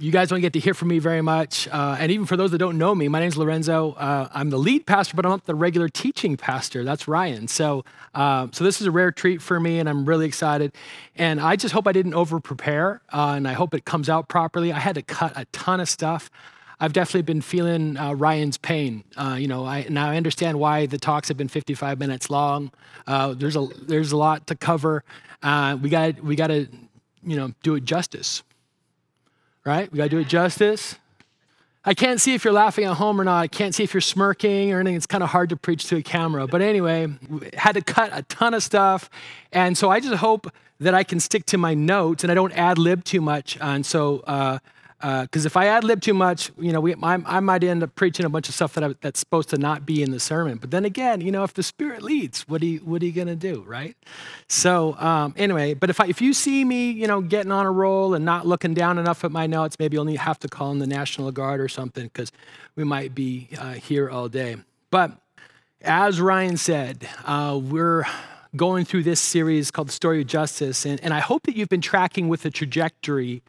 you guys don't get to hear from me very much. Uh, and even for those that don't know me, my name is Lorenzo. Uh, I'm the lead pastor, but I'm not the regular teaching pastor. That's Ryan. So, uh, so this is a rare treat for me, and I'm really excited. And I just hope I didn't over prepare, uh, and I hope it comes out properly. I had to cut a ton of stuff. I've definitely been feeling uh, Ryan's pain. Uh, you know, I now I understand why the talks have been 55 minutes long. there's a there's a lot to cover. we got we got to you know do it justice right? We got to do it justice. I can't see if you're laughing at home or not. I can't see if you're smirking or anything. It's kind of hard to preach to a camera. But anyway, had to cut a ton of stuff. And so I just hope that I can stick to my notes and I don't ad lib too much. And so, uh, because uh, if I ad lib too much, you know, we, I, I, might end up preaching a bunch of stuff that I, that's supposed to not be in the sermon. But then again, you know, if the Spirit leads, what are you, what are you going to do, right? So um, anyway, but if I, if you see me, you know, getting on a roll and not looking down enough at my notes, maybe you'll have to call in the National Guard or something because we might be uh, here all day. But as Ryan said, uh, we're going through this series called The Story of Justice, and, and I hope that you've been tracking with the trajectory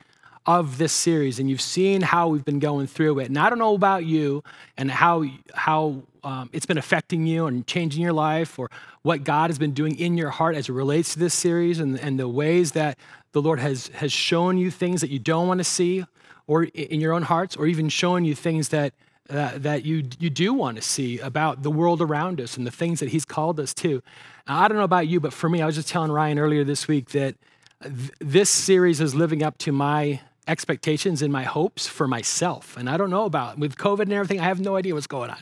of this series and you've seen how we've been going through it. And I don't know about you and how, how um, it's been affecting you and changing your life or what God has been doing in your heart as it relates to this series and, and the ways that the Lord has, has shown you things that you don't want to see or in your own hearts or even showing you things that, uh, that you, you do want to see about the world around us and the things that he's called us to. Now, I don't know about you, but for me, I was just telling Ryan earlier this week that th- this series is living up to my expectations and my hopes for myself. And I don't know about with COVID and everything, I have no idea what's going on.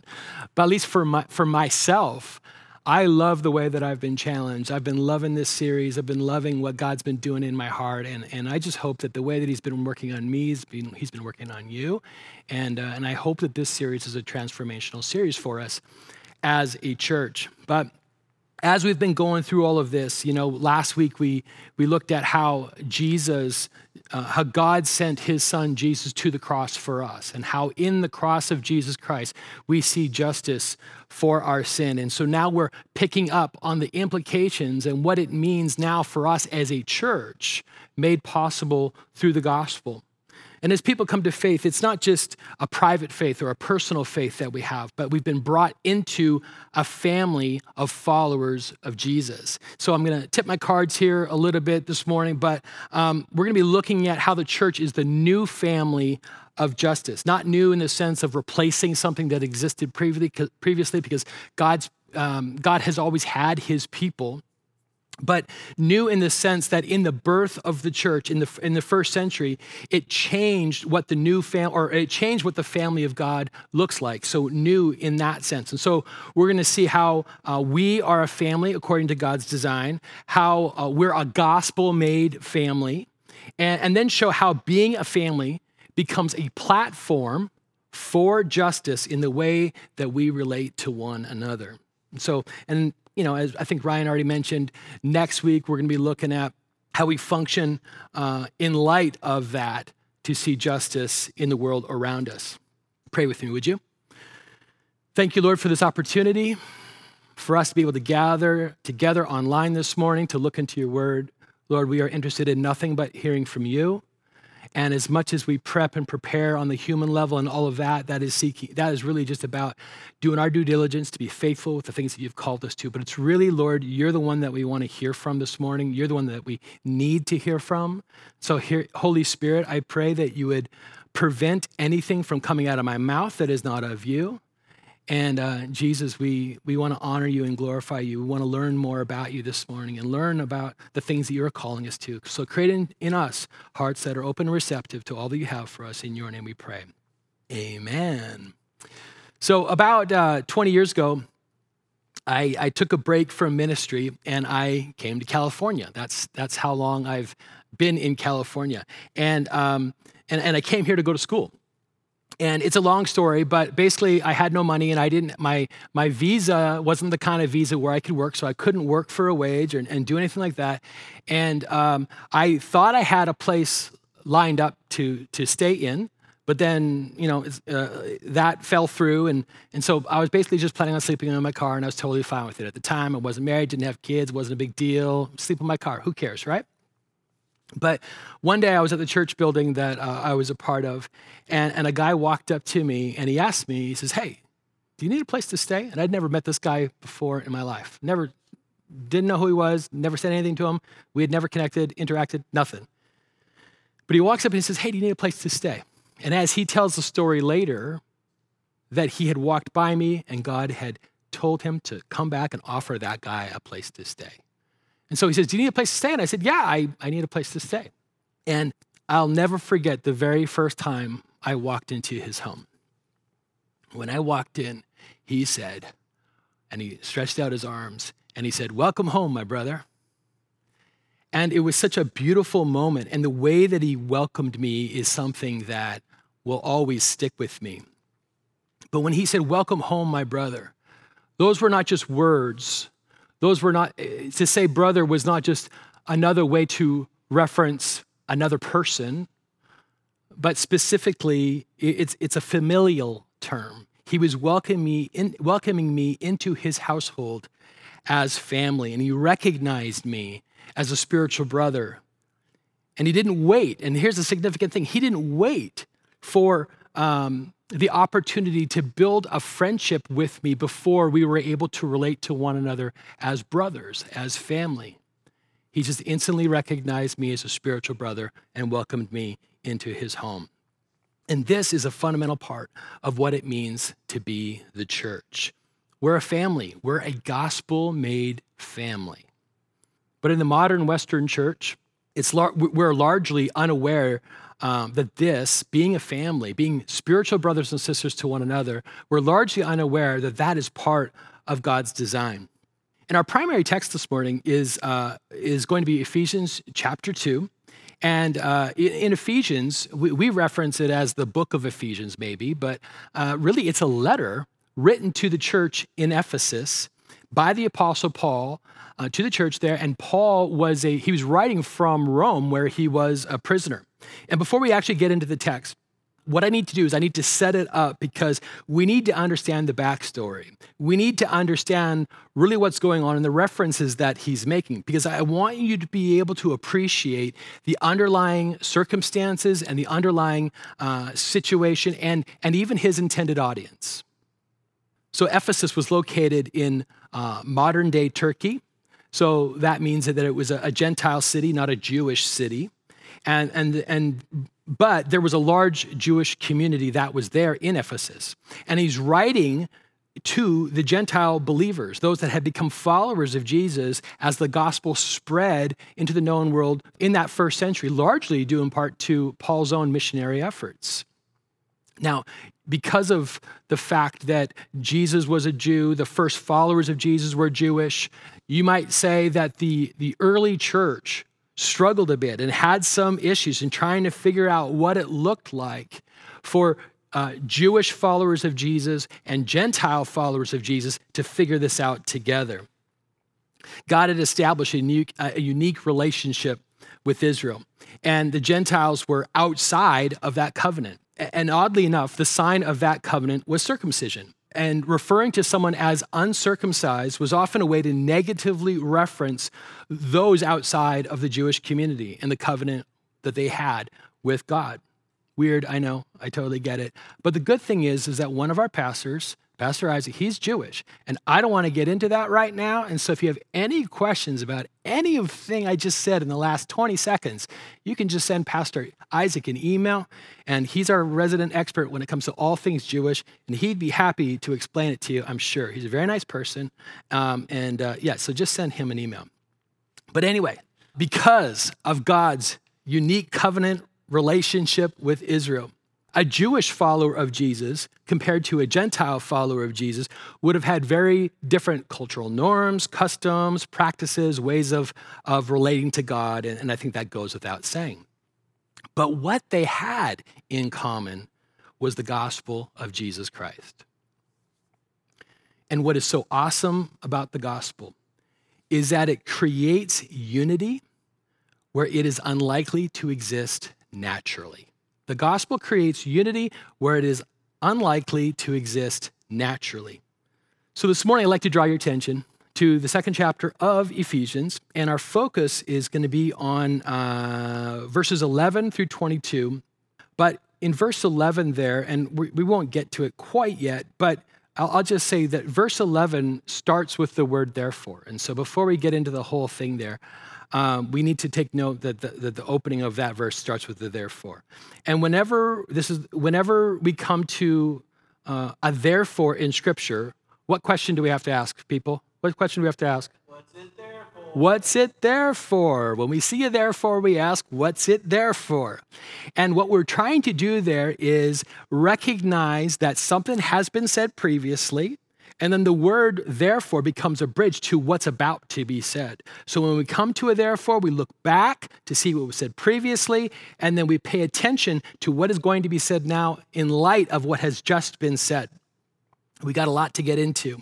But at least for my, for myself, I love the way that I've been challenged. I've been loving this series. I've been loving what God's been doing in my heart. And, and I just hope that the way that He's been working on me, He's been, he's been working on you. And, uh, and I hope that this series is a transformational series for us as a church. But as we've been going through all of this, you know, last week we, we looked at how Jesus, uh, how God sent his son Jesus to the cross for us, and how in the cross of Jesus Christ we see justice for our sin. And so now we're picking up on the implications and what it means now for us as a church made possible through the gospel. And as people come to faith, it's not just a private faith or a personal faith that we have, but we've been brought into a family of followers of Jesus. So I'm going to tip my cards here a little bit this morning, but um, we're going to be looking at how the church is the new family of justice. Not new in the sense of replacing something that existed previously, because God's, um, God has always had his people but new in the sense that in the birth of the church in the, in the first century, it changed what the new family, or it changed what the family of God looks like. So new in that sense. And so we're going to see how uh, we are a family according to God's design, how uh, we're a gospel made family, and, and then show how being a family becomes a platform for justice in the way that we relate to one another. So, and you know, as I think Ryan already mentioned, next week we're going to be looking at how we function uh, in light of that to see justice in the world around us. Pray with me, would you? Thank you, Lord, for this opportunity for us to be able to gather together online this morning to look into your word. Lord, we are interested in nothing but hearing from you. And as much as we prep and prepare on the human level and all of that, that is seeking, that is really just about doing our due diligence to be faithful with the things that you've called us to. But it's really, Lord, you're the one that we want to hear from this morning. You're the one that we need to hear from. So, here, Holy Spirit, I pray that you would prevent anything from coming out of my mouth that is not of you. And uh, Jesus, we, we want to honor you and glorify you. We want to learn more about you this morning and learn about the things that you're calling us to. So create in, in us hearts that are open and receptive to all that you have for us. In your name we pray. Amen. So, about uh, 20 years ago, I, I, took a break from ministry and I came to California. That's, that's how long I've been in California. And, um, and, and I came here to go to school. And it's a long story, but basically I had no money and I didn't, my, my visa wasn't the kind of visa where I could work, so I couldn't work for a wage or, and do anything like that. And um, I thought I had a place lined up to, to stay in, but then, you know, uh, that fell through. And, and so I was basically just planning on sleeping in my car and I was totally fine with it. At the time, I wasn't married, didn't have kids, wasn't a big deal. Sleep in my car, who cares, right? But one day I was at the church building that uh, I was a part of, and, and a guy walked up to me and he asked me, he says, Hey, do you need a place to stay? And I'd never met this guy before in my life. Never, didn't know who he was, never said anything to him. We had never connected, interacted, nothing. But he walks up and he says, Hey, do you need a place to stay? And as he tells the story later, that he had walked by me and God had told him to come back and offer that guy a place to stay. And so he says, Do you need a place to stay? And I said, Yeah, I, I need a place to stay. And I'll never forget the very first time I walked into his home. When I walked in, he said, and he stretched out his arms and he said, Welcome home, my brother. And it was such a beautiful moment. And the way that he welcomed me is something that will always stick with me. But when he said, Welcome home, my brother, those were not just words. Those were not, to say brother was not just another way to reference another person, but specifically, it's, it's a familial term. He was welcoming me, in, welcoming me into his household as family, and he recognized me as a spiritual brother. And he didn't wait. And here's the significant thing he didn't wait for um, the opportunity to build a friendship with me before we were able to relate to one another as brothers, as family. He just instantly recognized me as a spiritual brother and welcomed me into his home. And this is a fundamental part of what it means to be the church. We're a family, we're a gospel made family. But in the modern Western church, it's lar- we're largely unaware um, that this, being a family, being spiritual brothers and sisters to one another, we're largely unaware that that is part of God's design. And our primary text this morning is, uh, is going to be Ephesians chapter 2. And uh, in, Ephesians, we, we, reference it as the book of Ephesians, maybe, but uh, really it's a letter written to the church in Ephesus by the Apostle Paul uh, to the church there. And Paul was a, he was writing from Rome where he was a prisoner. And before we actually get into the text, what I need to do is I need to set it up because we need to understand the backstory. We need to understand really what's going on and the references that he's making because I want you to be able to appreciate the underlying circumstances and the underlying uh, situation and, and even his intended audience. So, Ephesus was located in uh, modern day Turkey. So, that means that it was a, a Gentile city, not a Jewish city. And, and, and, but there was a large Jewish community that was there in Ephesus. And he's writing to the Gentile believers, those that had become followers of Jesus as the gospel spread into the known world in that first century, largely due in part to Paul's own missionary efforts. Now, because of the fact that Jesus was a Jew, the first followers of Jesus were Jewish, you might say that the, the early church struggled a bit and had some issues in trying to figure out what it looked like for uh, Jewish followers of Jesus and Gentile followers of Jesus to figure this out together. God had established a unique, a unique relationship with Israel, and the Gentiles were outside of that covenant. And oddly enough, the sign of that covenant was circumcision. And referring to someone as uncircumcised was often a way to negatively reference those outside of the Jewish community and the covenant that they had with God. Weird, I know, I totally get it. But the good thing is, is that one of our pastors Pastor Isaac, he's Jewish. And I don't want to get into that right now. And so if you have any questions about any of the thing I just said in the last 20 seconds, you can just send Pastor Isaac an email. And he's our resident expert when it comes to all things Jewish. And he'd be happy to explain it to you, I'm sure. He's a very nice person. Um, and uh, yeah, so just send him an email. But anyway, because of God's unique covenant relationship with Israel, a Jewish follower of Jesus compared to a Gentile follower of Jesus would have had very different cultural norms, customs, practices, ways of, of relating to God, and, and I think that goes without saying. But what they had in common was the gospel of Jesus Christ. And what is so awesome about the gospel is that it creates unity where it is unlikely to exist naturally. The gospel creates unity where it is unlikely to exist naturally. So this morning, I'd like to draw your attention to the second chapter of Ephesians, and our focus is going to be on uh, verses 11 through 22. But in verse 11 there, and we, we won't get to it quite yet, but I'll, I'll just say that verse 11 starts with the word therefore. And so before we get into the whole thing there, um, we need to take note that the, that the opening of that verse starts with the therefore. And whenever this is, whenever we come to uh, a therefore in Scripture, what question do we have to ask, people? What question do we have to ask? What's it there for? What's it there for? When we see a therefore, we ask, what's it there for? And what we're trying to do there is recognize that something has been said previously, and then the word therefore becomes a bridge to what's about to be said. So when we come to a therefore, we look back to see what was said previously, and then we pay attention to what is going to be said now in light of what has just been said. We got a lot to get into.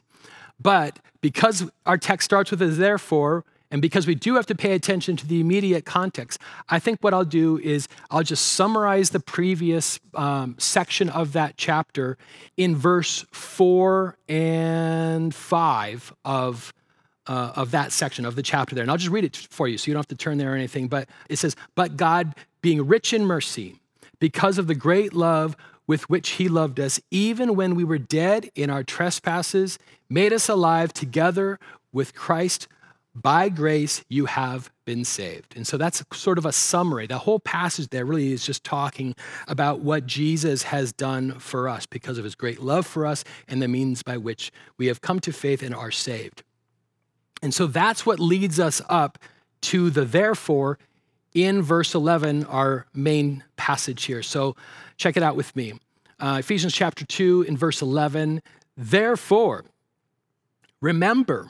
But because our text starts with a therefore, and because we do have to pay attention to the immediate context, I think what I'll do is I'll just summarize the previous um, section of that chapter in verse four and five of, uh, of that section of the chapter there. And I'll just read it for you so you don't have to turn there or anything. But it says, But God, being rich in mercy, because of the great love with which he loved us, even when we were dead in our trespasses, made us alive together with Christ. By grace, you have been saved. And so that's sort of a summary. The whole passage there really is just talking about what Jesus has done for us because of his great love for us and the means by which we have come to faith and are saved. And so that's what leads us up to the therefore in verse 11, our main passage here. So check it out with me. Uh, Ephesians chapter 2 in verse 11. Therefore, remember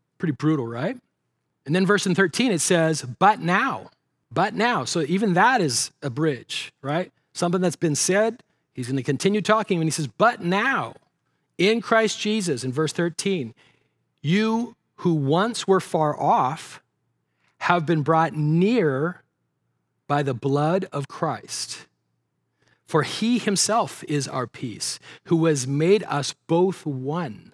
Pretty brutal, right? And then verse in 13 it says, but now, but now. So even that is a bridge, right? Something that's been said. He's going to continue talking when he says, but now, in Christ Jesus, in verse 13, you who once were far off have been brought near by the blood of Christ. For he himself is our peace, who has made us both one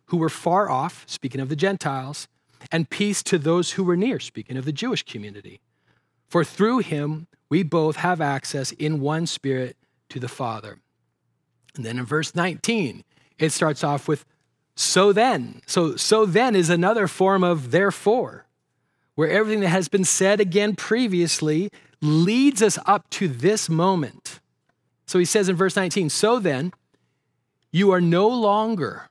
who were far off, speaking of the Gentiles, and peace to those who were near, speaking of the Jewish community. For through him we both have access in one spirit to the Father. And then in verse 19, it starts off with so then. So, so then is another form of therefore, where everything that has been said again previously leads us up to this moment. So he says in verse 19, so then, you are no longer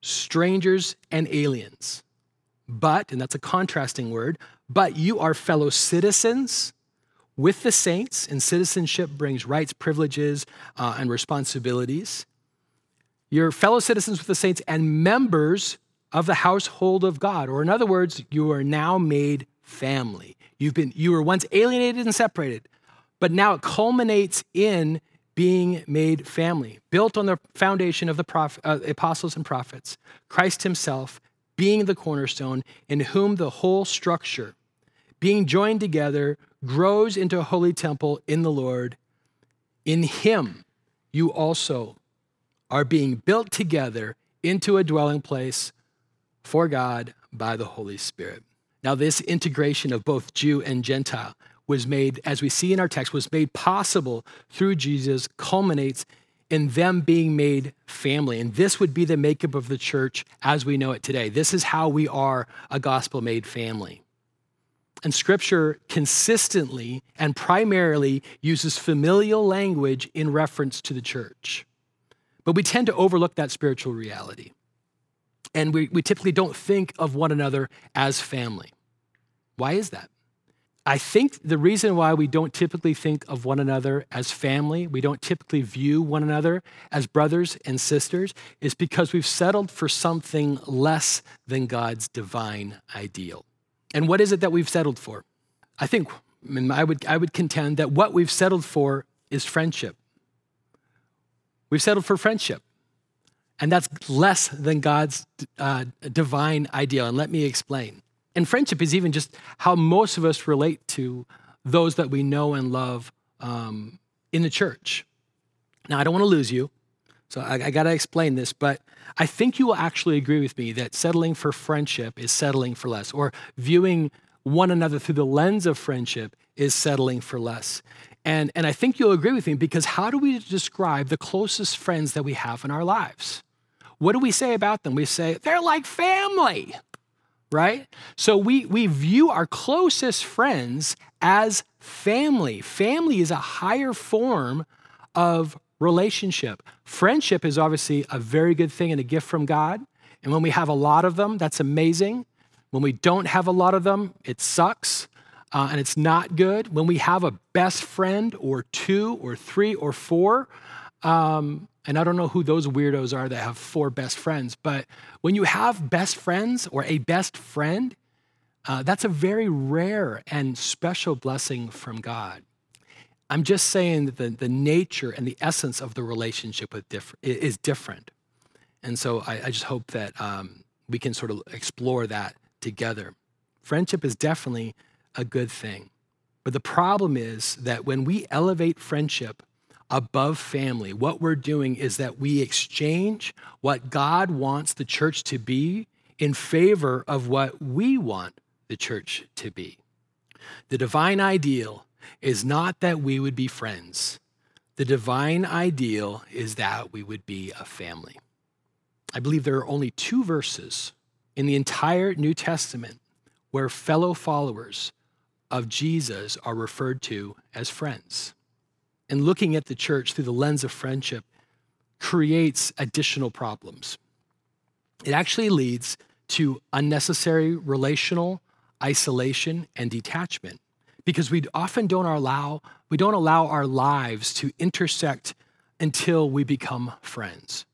strangers and aliens. But, and that's a contrasting word, but you are fellow citizens with the saints, and citizenship brings rights, privileges, uh, and responsibilities. You're fellow citizens with the saints and members of the household of God. Or, in other words, you are now made family. You've been, you were once alienated and separated, but now it culminates in being made family, built on the foundation of the prophet, uh, apostles and prophets, Christ himself being the cornerstone, in whom the whole structure, being joined together, grows into a holy temple in the Lord. In him, you also are being built together into a dwelling place for God by the Holy Spirit. Now, this integration of both Jew and Gentile was made, as we see in our text, was made possible through Jesus, culminates in them being made family. And this would be the makeup of the church as we know it today. This is how we are a gospel made family. And scripture consistently and primarily uses familial language in reference to the church. But we tend to overlook that spiritual reality. And we, we typically don't think of one another as family. Why is that? I think the reason why we don't typically think of one another as family, we don't typically view one another as brothers and sisters, is because we've settled for something less than God's divine ideal. And what is it that we've settled for? I think I would, I would contend that what we've settled for is friendship. We've settled for friendship. And that's less than God's uh, divine ideal. And let me explain. And friendship is even just how most of us relate to those that we know and love um, in the church. Now, I don't want to lose you, so I, I got to explain this, but I think you will actually agree with me that settling for friendship is settling for less, or viewing one another through the lens of friendship is settling for less. And, and I think you'll agree with me because how do we describe the closest friends that we have in our lives? What do we say about them? We say, they're like family right? So we, we view our closest friends as family. Family is a higher form of relationship. Friendship is obviously a very good thing and a gift from God. And when we have a lot of them, that's amazing. When we don't have a lot of them, it sucks uh, and it's not good. When we have a best friend or two or three or four, um, and I don't know who those weirdos are that have four best friends, but when you have best friends or a best friend, uh, that's a very rare and special blessing from God. I'm just saying that the, the nature and the essence of the relationship with diff- is different. And so I, I just hope that um, we can sort of explore that together. Friendship is definitely a good thing. But the problem is that when we elevate friendship above family, what we're doing is that we exchange what God wants the church to be in favor of what we want the church to be. The divine ideal is not that we would be friends. The divine ideal is that we would be a family. I believe there are only two verses in the entire New Testament where fellow followers of Jesus are referred to as friends and looking at the church through the lens of friendship creates additional problems. It actually leads to unnecessary relational isolation and detachment because we often don't allow we don't allow our lives to intersect until we become friends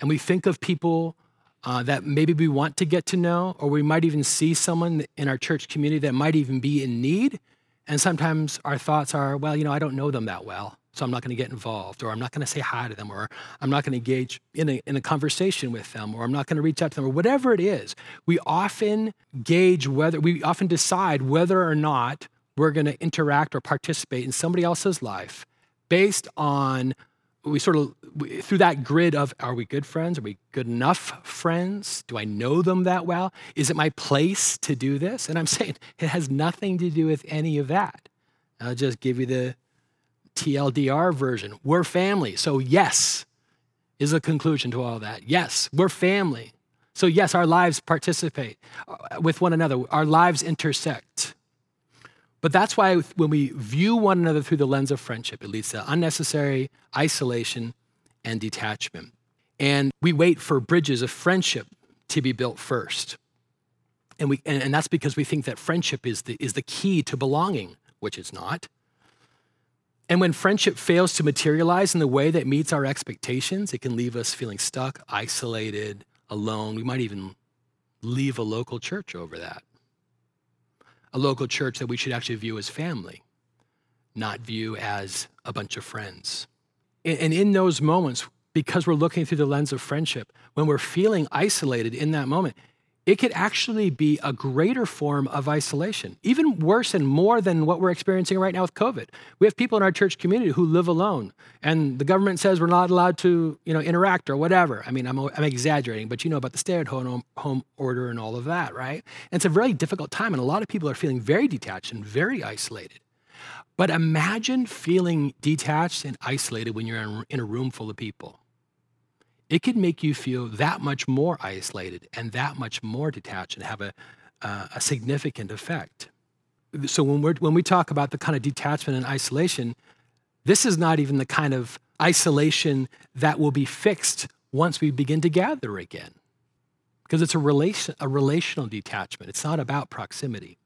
and we think of people uh, that maybe we want to get to know or we might even see someone in our church community that might even be in need and sometimes our thoughts are, well, you know, I don't know them that well, so I'm not going to get involved, or I'm not going to say hi to them, or I'm not going to engage in a, in a conversation with them, or I'm not going to reach out to them, or whatever it is. We often gauge whether, we often decide whether or not we're going to interact or participate in somebody else's life based on we sort of through that grid of are we good friends? Are we good enough friends? Do i know them that well? Is it my place to do this? And i'm saying it has nothing to do with any of that. I'll just give you the tldr version. We're family. So yes is a conclusion to all that. Yes we're family. So yes our lives participate uh, with one another. Our lives intersect but that's why when we view one another through the lens of friendship, it leads to unnecessary isolation and detachment. And we wait for bridges of friendship to be built first. And, we, and, and that's because we think that friendship is the, is the key to belonging, which it's not. And when friendship fails to materialize in the way that meets our expectations, it can leave us feeling stuck, isolated, alone. We might even leave a local church over that a local church that we should actually view as family, not view as a bunch of friends. And in those moments, because we're looking through the lens of friendship, when we're feeling isolated in that moment, it could actually be a greater form of isolation, even worse and more than what we're experiencing right now with COVID. We have people in our church community who live alone, and the government says we're not allowed to, you know, interact or whatever. I mean, I'm, I'm exaggerating, but you know about the stay-at-home home order and all of that, right? And it's a very difficult time, and a lot of people are feeling very detached and very isolated. But imagine feeling detached and isolated when you're in a room full of people. It can make you feel that much more isolated and that much more detached and have a, uh, a significant effect. So when, we're, when we talk about the kind of detachment and isolation, this is not even the kind of isolation that will be fixed once we begin to gather again. Because it's a, relation, a relational detachment, it's not about proximity.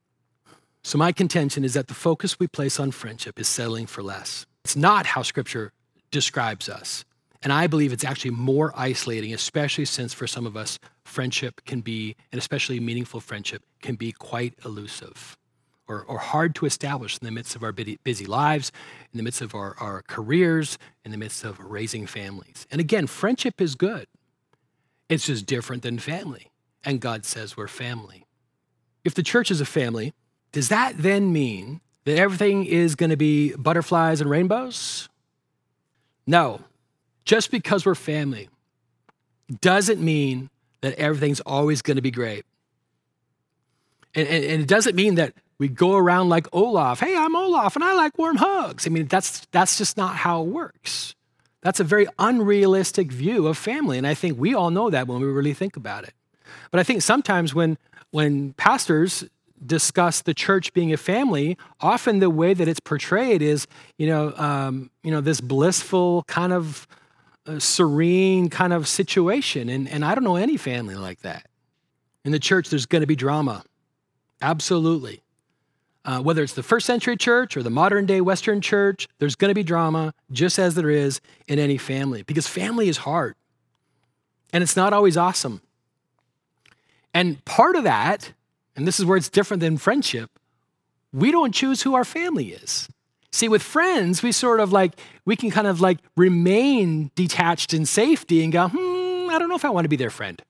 So, my contention is that the focus we place on friendship is settling for less. It's not how Scripture describes us. And I believe it's actually more isolating, especially since for some of us, friendship can be, and especially meaningful friendship, can be quite elusive or, or hard to establish in the midst of our busy lives, in the midst of our, our careers, in the midst of raising families. And again, friendship is good. It's just different than family. And God says we're family. If the church is a family, does that then mean that everything is going to be butterflies and rainbows? No. Just because we're family doesn't mean that everything's always going to be great. And, and, and, it doesn't mean that we go around like Olaf. Hey, I'm Olaf and I like warm hugs. I mean, that's, that's just not how it works. That's a very unrealistic view of family. And I think we all know that when we really think about it. But I think sometimes when, when pastors discuss the church being a family, often the way that it's portrayed is, you know, um, you know, this blissful kind of serene kind of situation. And, and I don't know any family like that. In the church, there's going to be drama. Absolutely. Uh, whether it's the first century church or the modern day Western church, there's going to be drama just as there is in any family because family is hard and it's not always awesome. And part of that, and this is where it's different than friendship, we don't choose who our family is. See, with friends, we sort of like, we can kind of like remain detached in safety and go, hmm, I don't know if I want to be their friend.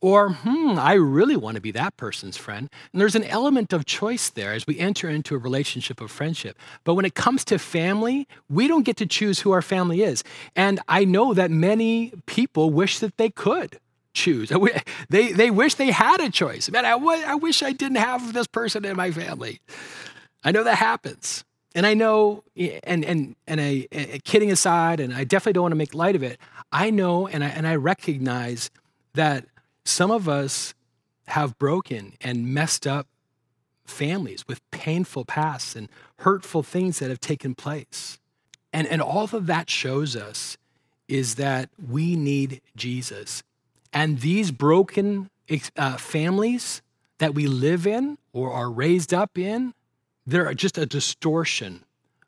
Or, hmm, I really want to be that person's friend. And there's an element of choice there as we enter into a relationship of friendship. But when it comes to family, we don't get to choose who our family is. And I know that many people wish that they could choose. They, they wish they had a choice. Man, I, I wish I didn't have this person in my family. I know that happens. And I know, eh, and and and I, eh, eh, kidding aside, and I definitely don't want to make light of it. I know, and I and I recognize that some of us have broken and messed up families with painful pasts and hurtful things that have taken place. And, and all of that shows us is that we need Jesus. And these broken uh, families that we live in or are raised up in, they're just a distortion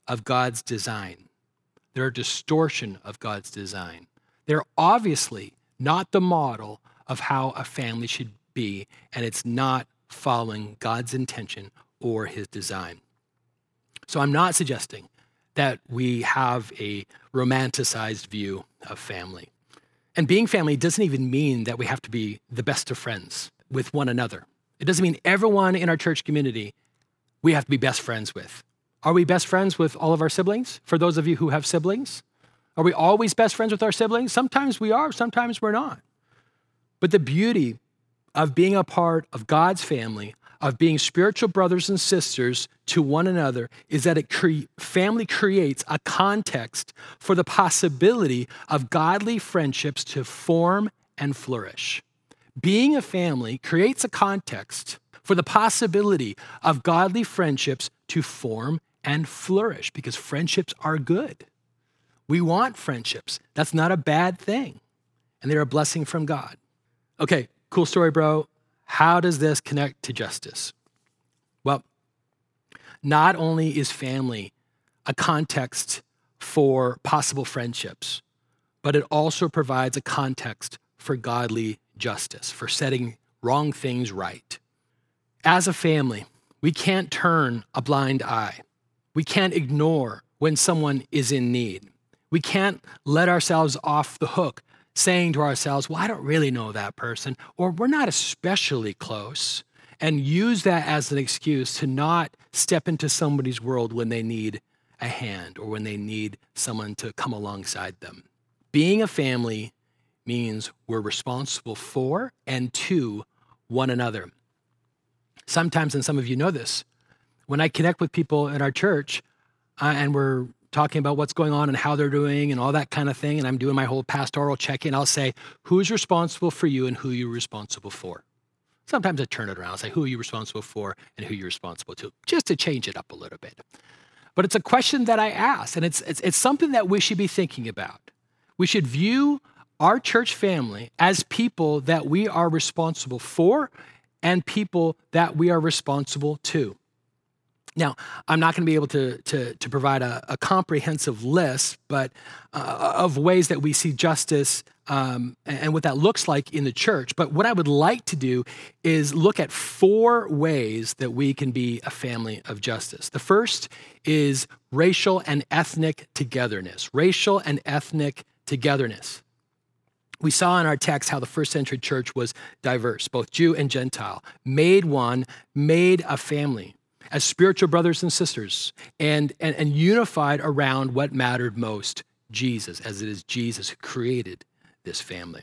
of God's design. They're a distortion of God's design. They're obviously not the model of how a family should be, and it's not following God's intention or his design. So I'm not suggesting that we have a romanticized view of family. And being family doesn't even mean that we have to be the best of friends with one another. It doesn't mean everyone in our church community we have to be best friends with. Are we best friends with all of our siblings? For those of you who have siblings, are we always best friends with our siblings? Sometimes we are, sometimes we're not. But the beauty of being a part of God's family, of being spiritual brothers and sisters to one another, is that it cre- family creates a context for the possibility of godly friendships to form and flourish. Being a family creates a context for the possibility of godly friendships to form and flourish because friendships are good. We want friendships. That's not a bad thing, and they're a blessing from God. Okay, cool story, bro. How does this connect to justice? Well, not only is family a context for possible friendships, but it also provides a context for godly justice, for setting wrong things right. As a family, we can't turn a blind eye. We can't ignore when someone is in need. We can't let ourselves off the hook saying to ourselves, well, I don't really know that person, or we're not especially close, and use that as an excuse to not step into somebody's world when they need a hand or when they need someone to come alongside them. Being a family means we're responsible for and to one another. Sometimes, and some of you know this, when I connect with people in our church, uh, and we're talking about what's going on and how they're doing and all that kind of thing, and I'm doing my whole pastoral check in, I'll say, Who's responsible for you and who you're responsible for? Sometimes I turn it around and say, Who are you responsible for and who you're responsible to, just to change it up a little bit. But it's a question that I ask, and it's, it's, it's something that we should be thinking about. We should view our church family as people that we are responsible for and people that we are responsible to. Now, I'm not going to be able to, to, to provide a, a, comprehensive list, but uh, of ways that we see justice um, and what that looks like in the church. But what I would like to do is look at four ways that we can be a family of justice. The first is racial and ethnic togetherness. Racial and ethnic togetherness. We saw in our text how the first century church was diverse, both Jew and Gentile, made one, made a family as spiritual brothers and sisters and, and, and unified around what mattered most Jesus, as it is Jesus who created this family.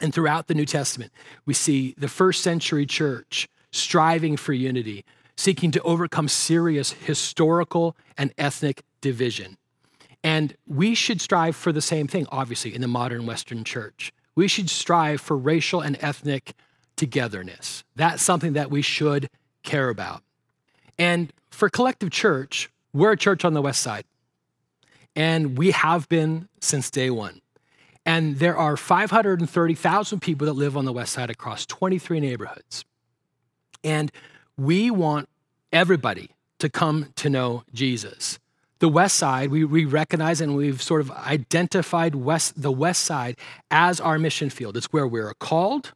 And throughout the New Testament, we see the first century church striving for unity, seeking to overcome serious historical and ethnic division. And we should strive for the same thing, obviously, in the modern Western church. We should strive for racial and ethnic togetherness. That's something that we should care about. And for Collective Church, we're a church on the West Side. And we have been since day one. And there are 530,000 people that live on the West Side across 23 neighborhoods. And we want everybody to come to know Jesus. The West Side, we, we recognize and we've sort of identified West, the West Side as our mission field. It's where we're called.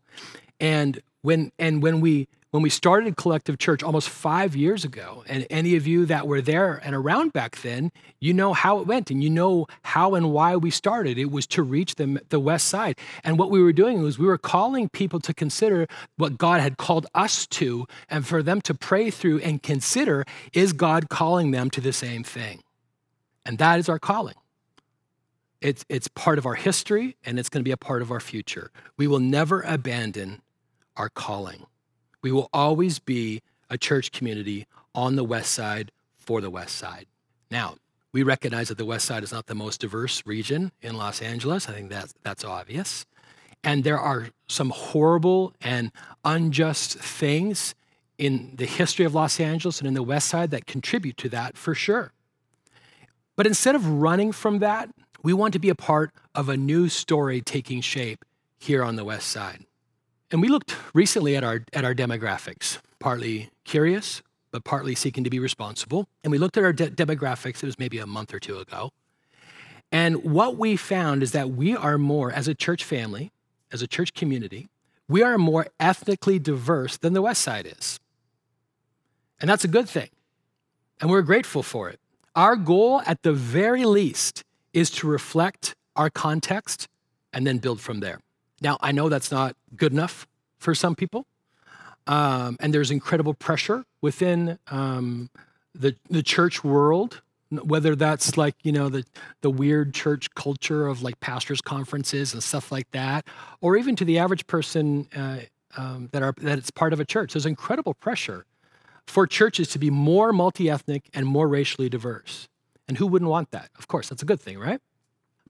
And when, and when we when we started Collective Church almost five years ago, and any of you that were there and around back then, you know how it went and you know how and why we started. It was to reach the, the West Side. And what we were doing was we were calling people to consider what God had called us to and for them to pray through and consider is God calling them to the same thing? And that is our calling. It's, it's part of our history and it's going to be a part of our future. We will never abandon our calling. We will always be a church community on the West Side for the West Side. Now, we recognize that the West Side is not the most diverse region in Los Angeles. I think that's, that's obvious. And there are some horrible and unjust things in the history of Los Angeles and in the West Side that contribute to that for sure. But instead of running from that, we want to be a part of a new story taking shape here on the West Side. And we looked recently at our, at our demographics, partly curious, but partly seeking to be responsible. And we looked at our de- demographics, it was maybe a month or two ago. And what we found is that we are more, as a church family, as a church community, we are more ethnically diverse than the West Side is. And that's a good thing. And we're grateful for it. Our goal, at the very least, is to reflect our context and then build from there. Now, I know that's not good enough for some people, um, and there's incredible pressure within um, the, the church world, whether that's like, you know, the, the weird church culture of like pastors' conferences and stuff like that, or even to the average person uh, um, that, are, that it's part of a church. There's incredible pressure for churches to be more multi ethnic and more racially diverse. And who wouldn't want that? Of course, that's a good thing, right?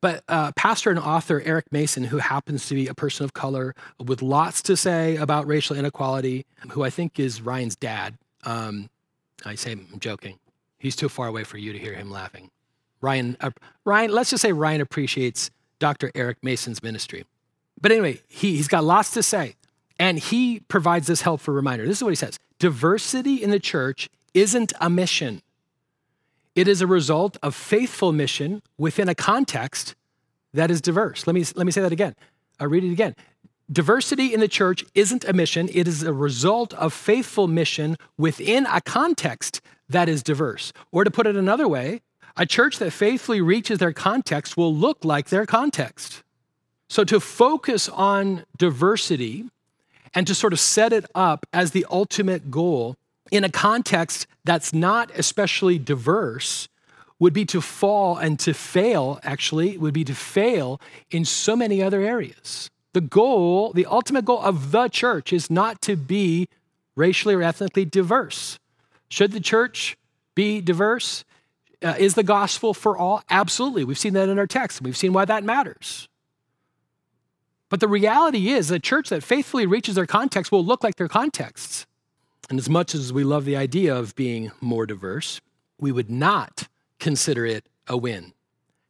But uh, pastor and author Eric Mason, who happens to be a person of color with lots to say about racial inequality, who I think is Ryan's dad. Um, I say I'm joking. He's too far away for you to hear him laughing. Ryan, uh, Ryan, let's just say Ryan appreciates Dr. Eric Mason's ministry. But anyway, he, he's got lots to say. And he provides this helpful reminder. This is what he says Diversity in the church isn't a mission, it is a result of faithful mission within a context that is diverse. Let me, let me say that again. I'll read it again. Diversity in the church isn't a mission, it is a result of faithful mission within a context that is diverse. Or to put it another way, a church that faithfully reaches their context will look like their context. So to focus on diversity and to sort of set it up as the ultimate goal in a context that's not especially diverse would be to fall and to fail, actually, would be to fail in so many other areas. The goal, the ultimate goal of the church is not to be racially or ethnically diverse. Should the church be diverse? Uh, is the gospel for all? Absolutely. We've seen that in our text. We've seen why that matters. But the reality is, a church that faithfully reaches their context will look like their contexts. And as much as we love the idea of being more diverse, we would not consider it a win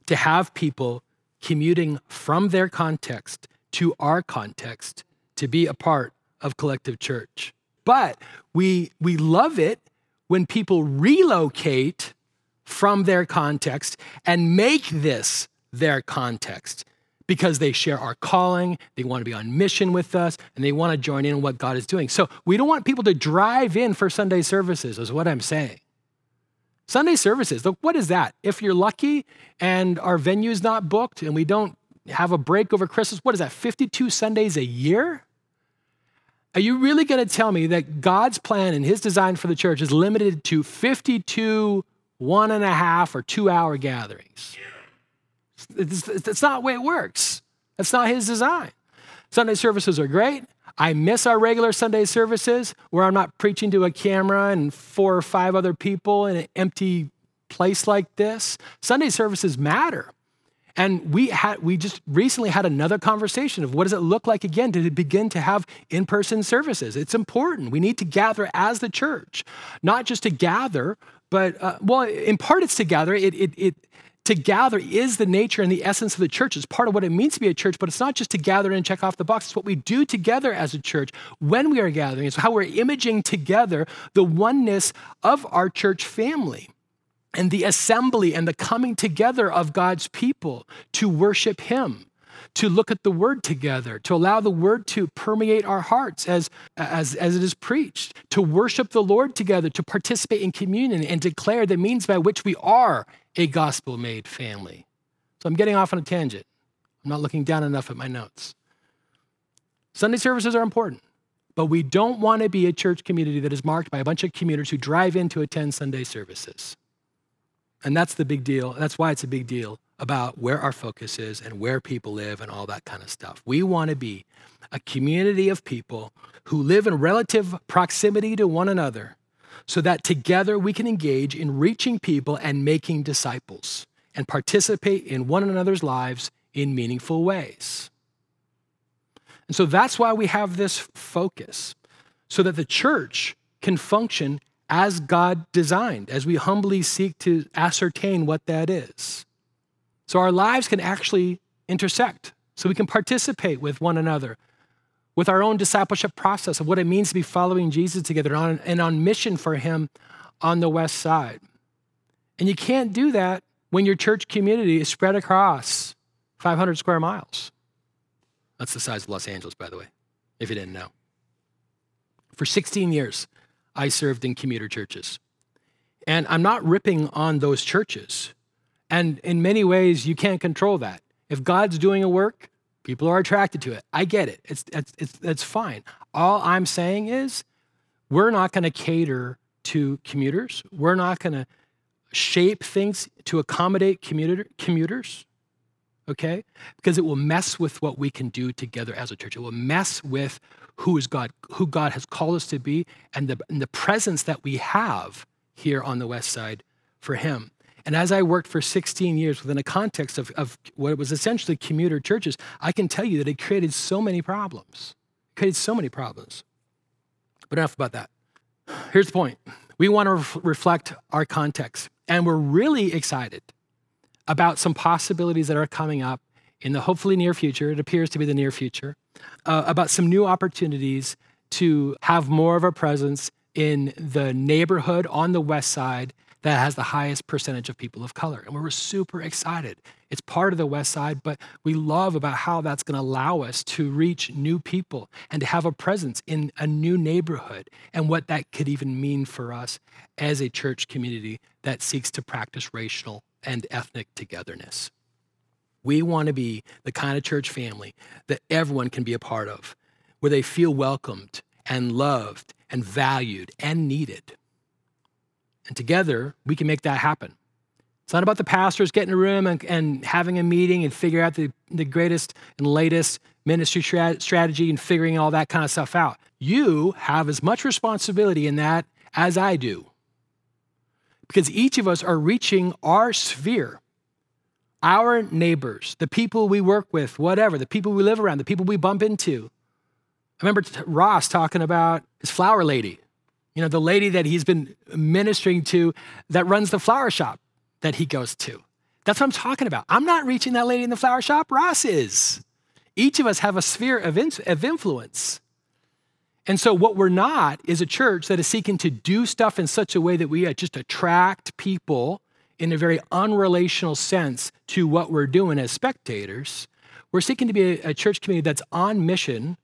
to have people commuting from their context to our context to be a part of collective church. But we, we love it when people relocate from their context and make this their context because they share our calling, they want to be on mission with us, and they want to join in what God is doing. So we don't want people to drive in for Sunday services, is what I'm saying. Sunday services, look, what is that? If you're lucky and our venue's not booked and we don't have a break over Christmas, what is that, 52 Sundays a year? Are you really going to tell me that God's plan and his design for the church is limited to 52 one and a half or two hour gatherings? That's not the way it works. That's not his design. Sunday services are great. I miss our regular Sunday services where I'm not preaching to a camera and four or five other people in an empty place like this. Sunday services matter. And we had we just recently had another conversation of what does it look like again to begin to have in-person services. It's important. We need to gather as the church, not just to gather, but uh, well, in part it's to gather. It, it, it to gather is the nature and the essence of the church. It's part of what it means to be a church, but it's not just to gather and check off the box. It's what we do together as a church when we are gathering. It's how we're imaging together the oneness of our church family and the assembly and the coming together of God's people to worship Him to look at the word together, to allow the word to permeate our hearts as, as, as it is preached, to worship the Lord together, to participate in communion and declare the means by which we are a gospel made family. So I'm getting off on a tangent. I'm not looking down enough at my notes. Sunday services are important, but we don't want to be a church community that is marked by a bunch of commuters who drive in to attend Sunday services. And that's the big deal. That's why it's a big deal about where our focus is and where people live and all that kind of stuff. We want to be a community of people who live in relative proximity to one another so that together we can engage in reaching people and making disciples and participate in one another's lives in meaningful ways. And so that's why we have this focus, so that the church can function as God designed, as we humbly seek to ascertain what that is. So our lives can actually intersect, so we can participate with one another, with our own discipleship process of what it means to be following Jesus together on, and on mission for Him on the West Side. And you can't do that when your church community is spread across 500 square miles. That's the size of Los Angeles, by the way, if you didn't know. For 16 years, I served in commuter churches. And I'm not ripping on those churches. And in many ways, you can't control that. If God's doing a work, People are attracted to it. I get it. It's, it's, it's, it's fine. All I'm saying is we're not going to cater to commuters. We're not going to shape things to accommodate commuter, commuters, okay? Because it will mess with what we can do together as a church. It will mess with who is God, who God has called us to be, and the, and the presence that we have here on the West Side for Him. And as I worked for 16 years within a context of, of what was essentially commuter churches, I can tell you that it created so many problems. It created so many problems. But enough about that. Here's the point we want to ref- reflect our context, and we're really excited about some possibilities that are coming up in the hopefully near future. It appears to be the near future, uh, about some new opportunities to have more of a presence in the neighborhood on the west side that has the highest percentage of people of color. And we're super excited. It's part of the West Side, but we love about how that's going to allow us to reach new people and to have a presence in a new neighborhood and what that could even mean for us as a church community that seeks to practice racial and ethnic togetherness. We want to be the kind of church family that everyone can be a part of, where they feel welcomed and loved and valued and needed. And together, we can make that happen. It's not about the pastors getting a room and, and having a meeting and figure out the, the greatest and latest ministry tra- strategy and figuring all that kind of stuff out. You have as much responsibility in that as I do. because each of us are reaching our sphere, our neighbors, the people we work with, whatever, the people we live around, the people we bump into. I remember Ross talking about his flower lady, you know, the lady that he's been ministering to that runs the flower shop that he goes to. That's what I'm talking about. I'm not reaching that lady in the flower shop, Ross is. Each of us have a sphere of, of influence. And so, what we're not is a church that is seeking to do stuff in such a way that we uh, just attract people in a very unrelational sense to what we're doing as spectators. We're seeking to be a, a church community that's on mission,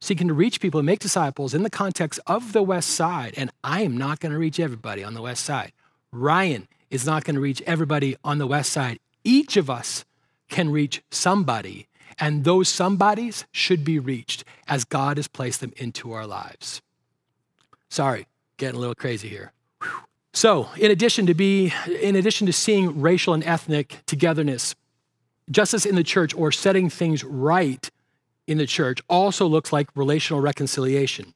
seeking to reach people and make disciples in the context of the West Side. And I am not going to reach everybody on the West Side. Ryan is not going to reach everybody on the West Side. Each of us can reach somebody and those somebodies should be reached as God has placed them into our lives. Sorry, getting a little crazy here. So, in addition to be in addition to seeing racial and ethnic togetherness, justice in the church or setting things right in the church also looks like relational reconciliation.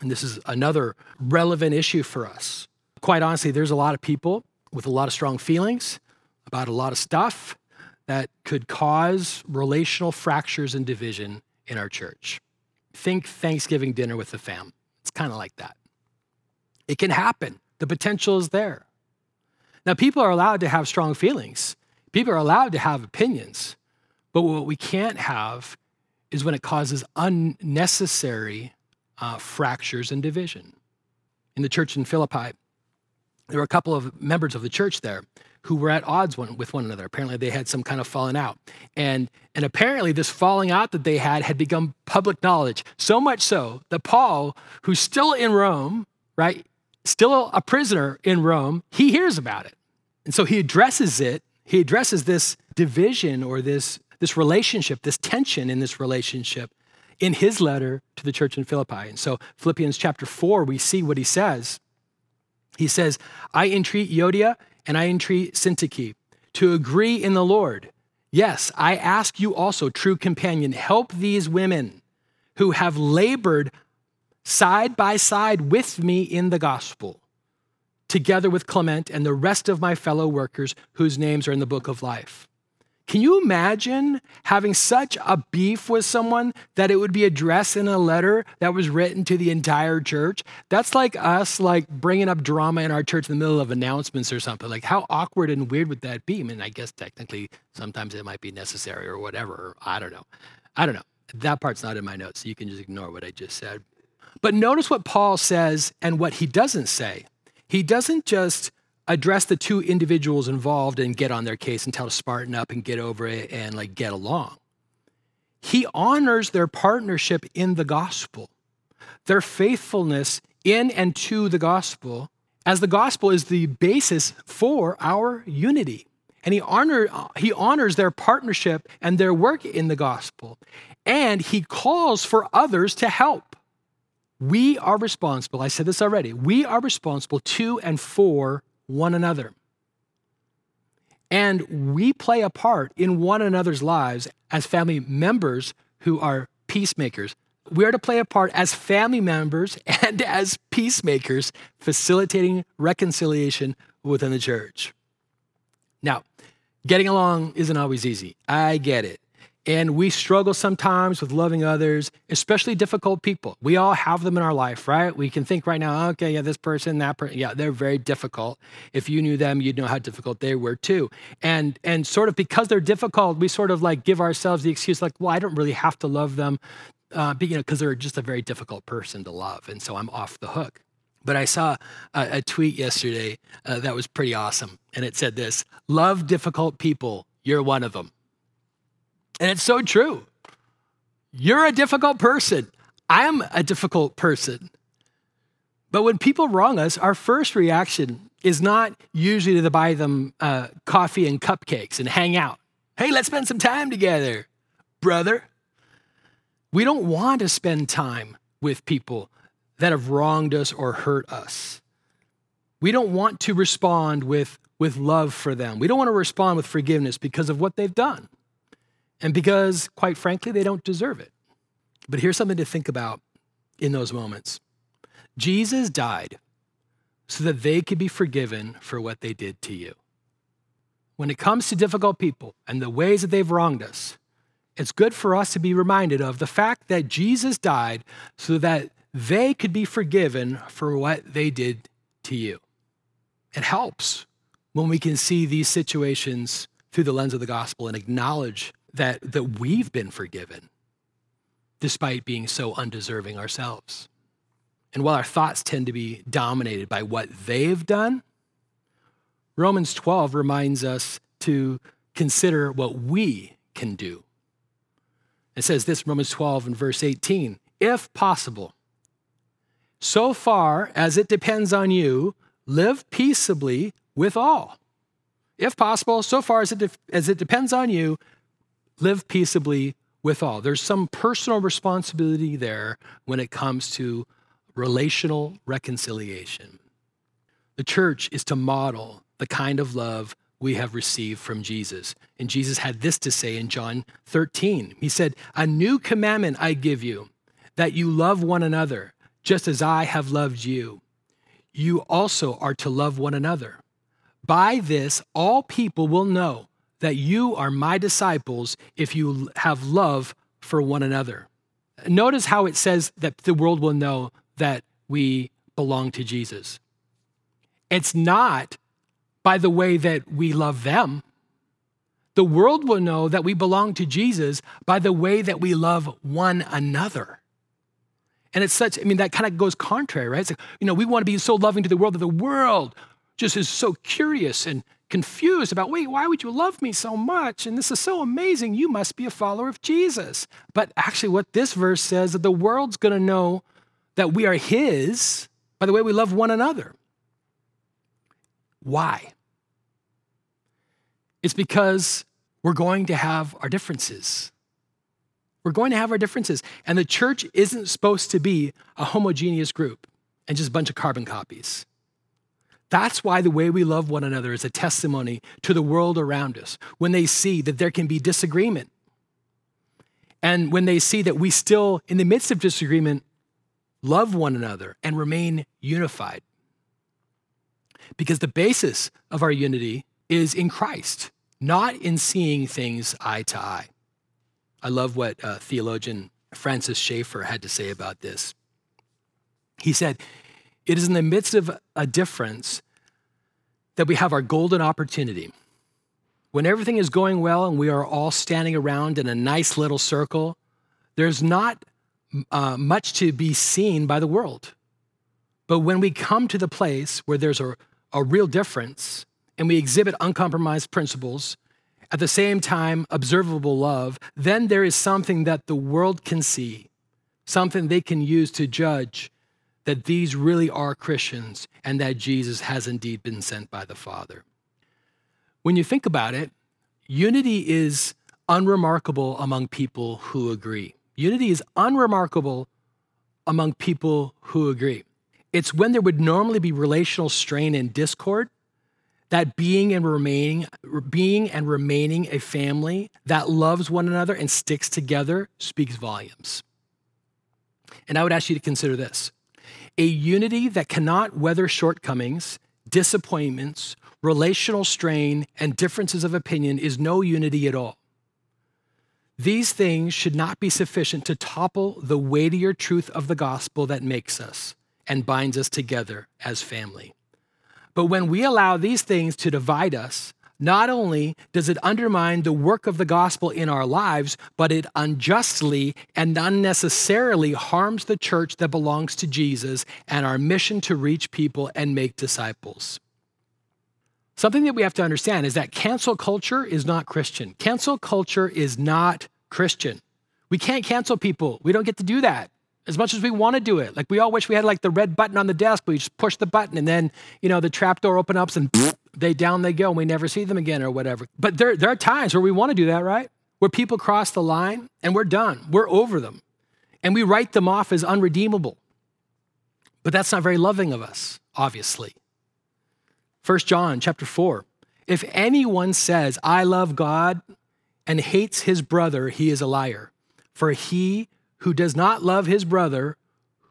And this is another relevant issue for us. Quite honestly, there's a lot of people with a lot of strong feelings about a lot of stuff that could cause relational fractures and division in our church. Think Thanksgiving dinner with the fam. It's kind of like that. It can happen, the potential is there. Now, people are allowed to have strong feelings, people are allowed to have opinions, but what we can't have is when it causes unnecessary uh, fractures and division. In the church in Philippi, there were a couple of members of the church there who were at odds one, with one another. Apparently, they had some kind of falling out. And, and apparently, this falling out that they had had become public knowledge. So much so that Paul, who's still in Rome, right, still a prisoner in Rome, he hears about it. And so he addresses it. He addresses this division or this, this relationship, this tension in this relationship in his letter to the church in Philippi. And so, Philippians chapter 4, we see what he says. He says, I entreat Euodia and I entreat Syntyche to agree in the Lord. Yes, I ask you also, true companion, help these women who have labored side by side with me in the gospel, together with Clement and the rest of my fellow workers whose names are in the book of life. Can you imagine having such a beef with someone that it would be addressed in a letter that was written to the entire church? That's like us like bringing up drama in our church in the middle of announcements or something. Like how awkward and weird would that be? I mean, I guess technically sometimes it might be necessary or whatever. I don't know. I don't know. That part's not in my notes. So you can just ignore what I just said. But notice what Paul says and what he doesn't say. He doesn't just address the two individuals involved and get on their case and tell to smarten up and get over it and like get along. He honors their partnership in the gospel, their faithfulness in and to the gospel, as the gospel is the basis for our unity. And he, honor, he honors their partnership and their work in the gospel. And he calls for others to help. We are responsible, I said this already, we are responsible to and for one another. And we play a part in one another's lives as family members who are peacemakers. We are to play a part as family members and as peacemakers, facilitating reconciliation within the church. Now, getting along isn't always easy. I get it. And we struggle sometimes with loving others, especially difficult people. We all have them in our life, right? We can think right now, okay, yeah, this person, that person, yeah, they're very difficult. If you knew them, you'd know how difficult they were too. And and sort of because they're difficult, we sort of like give ourselves the excuse, like, well, I don't really have to love them, uh, you know, because they're just a very difficult person to love, and so I'm off the hook. But I saw a, a tweet yesterday uh, that was pretty awesome, and it said this: "Love difficult people. You're one of them." And it's so true. You're a difficult person. I'm a difficult person. But when people wrong us, our first reaction is not usually to buy them uh, coffee and cupcakes and hang out. Hey, let's spend some time together, brother. We don't want to spend time with people that have wronged us or hurt us. We don't want to respond with, with love for them. We don't want to respond with forgiveness because of what they've done and because, quite frankly, they don't deserve it. But here's something to think about in those moments Jesus died so that they could be forgiven for what they did to you. When it comes to difficult people and the ways that they've wronged us, it's good for us to be reminded of the fact that Jesus died so that they could be forgiven for what they did to you. It helps when we can see these situations through the lens of the gospel and acknowledge that, that we've been forgiven despite being so undeserving ourselves. And while our thoughts tend to be dominated by what they've done, Romans 12 reminds us to consider what we can do. It says this, Romans 12 and verse 18 if possible, so far as it depends on you, live peaceably with all. If possible, so far as it, de- as it depends on you, live peaceably with all. There's some personal responsibility there when it comes to relational reconciliation. The church is to model the kind of love we have received from Jesus. And Jesus had this to say in John 13. He said, A new commandment I give you, that you love one another, just as I have loved you. You also are to love one another. By this, all people will know that you are my disciples if you have love for one another. Notice how it says that the world will know that we belong to Jesus. It's not by the way that we love them. The world will know that we belong to Jesus by the way that we love one another. And it's such, I mean, that kind of goes contrary, right? It's like, you know, we want to be so loving to the world that the world just is so curious and confused about, wait, why would you love me so much? And this is so amazing. You must be a follower of Jesus. But actually, what this verse says that the world's going to know that we are His by the way we love one another. Why? It's because we're going to have our differences. We're going to have our differences. And the church isn't supposed to be a homogeneous group and just a bunch of carbon copies. That's why the way we love one another is a testimony to the world around us when they see that there can be disagreement. And when they see that we still, in the midst of disagreement, love one another and remain unified. Because the basis of our unity is in Christ, not in seeing things eye to eye. I love what uh, theologian Francis Schaeffer had to say about this. He said, It is in the midst of a difference that we have our golden opportunity. When everything is going well and we are all standing around in a nice little circle, there's not uh, much to be seen by the world. But when we come to the place where there's a, a real difference and we exhibit uncompromised principles, at the same time, observable love, then there is something that the world can see, something they can use to judge that these really are Christians and that Jesus has indeed been sent by the Father. When you think about it, unity is unremarkable among people who agree. Unity is unremarkable among people who agree. It's when there would normally be relational strain and discord that being and remaining being and remaining a family that loves one another and sticks together speaks volumes. And I would ask you to consider this. A unity that cannot weather shortcomings, disappointments, relational strain, and differences of opinion is no unity at all. These things should not be sufficient to topple the weightier truth of the gospel that makes us and binds us together as family. But when we allow these things to divide us, not only does it undermine the work of the gospel in our lives, but it unjustly and unnecessarily harms the church that belongs to Jesus and our mission to reach people and make disciples. Something that we have to understand is that cancel culture is not Christian. Cancel culture is not Christian. We can't cancel people. We don't get to do that as much as we want to do it. Like we all wish we had like the red button on the desk, we just push the button and then, you know, the trap door opens up and they down they go and we never see them again or whatever. But there, there are times where we want to do that, right? Where people cross the line and we're done. We're over them. And we write them off as unredeemable. But that's not very loving of us, obviously. 1 John chapter 4. If anyone says, I love God and hates his brother, he is a liar. For he who does not love his brother,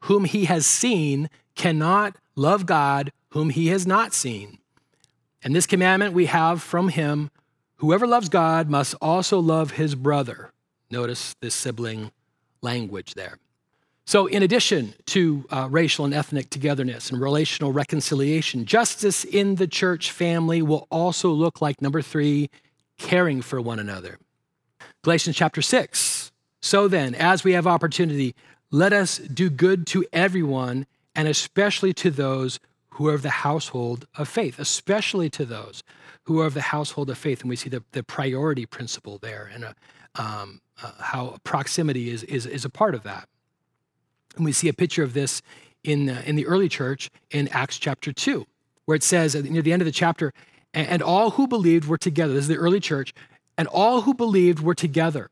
whom he has seen, cannot love God whom he has not seen. And this commandment we have from him whoever loves God must also love his brother. Notice this sibling language there. So, in addition to uh, racial and ethnic togetherness and relational reconciliation, justice in the church family will also look like number three, caring for one another. Galatians chapter 6. So then, as we have opportunity, let us do good to everyone, and especially to those who are of the household of faith, especially to those who are of the household of faith. And we see the, the priority principle there and uh, um, uh, how proximity is, is, is a part of that. And we see a picture of this in, uh, in the early church in Acts chapter 2, where it says near the end of the chapter, and all who believed were together. This is the early church. And all who believed were together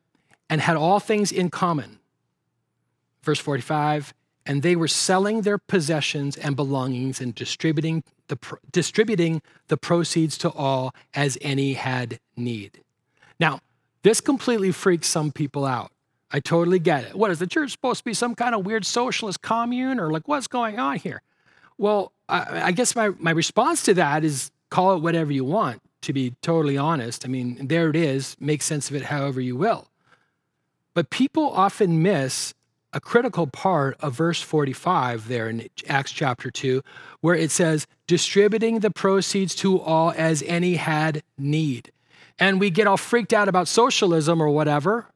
and had all things in common. Verse 45 and they were selling their possessions and belongings and distributing the, distributing the proceeds to all as any had need. Now, this completely freaks some people out. I totally get it. What is the church supposed to be some kind of weird socialist commune or like what's going on here? Well, I, I guess my, my response to that is call it whatever you want, to be totally honest. I mean, there it is. Make sense of it however you will. But people often miss a critical part of verse 45 there in Acts chapter 2, where it says, distributing the proceeds to all as any had need. And we get all freaked out about socialism or whatever,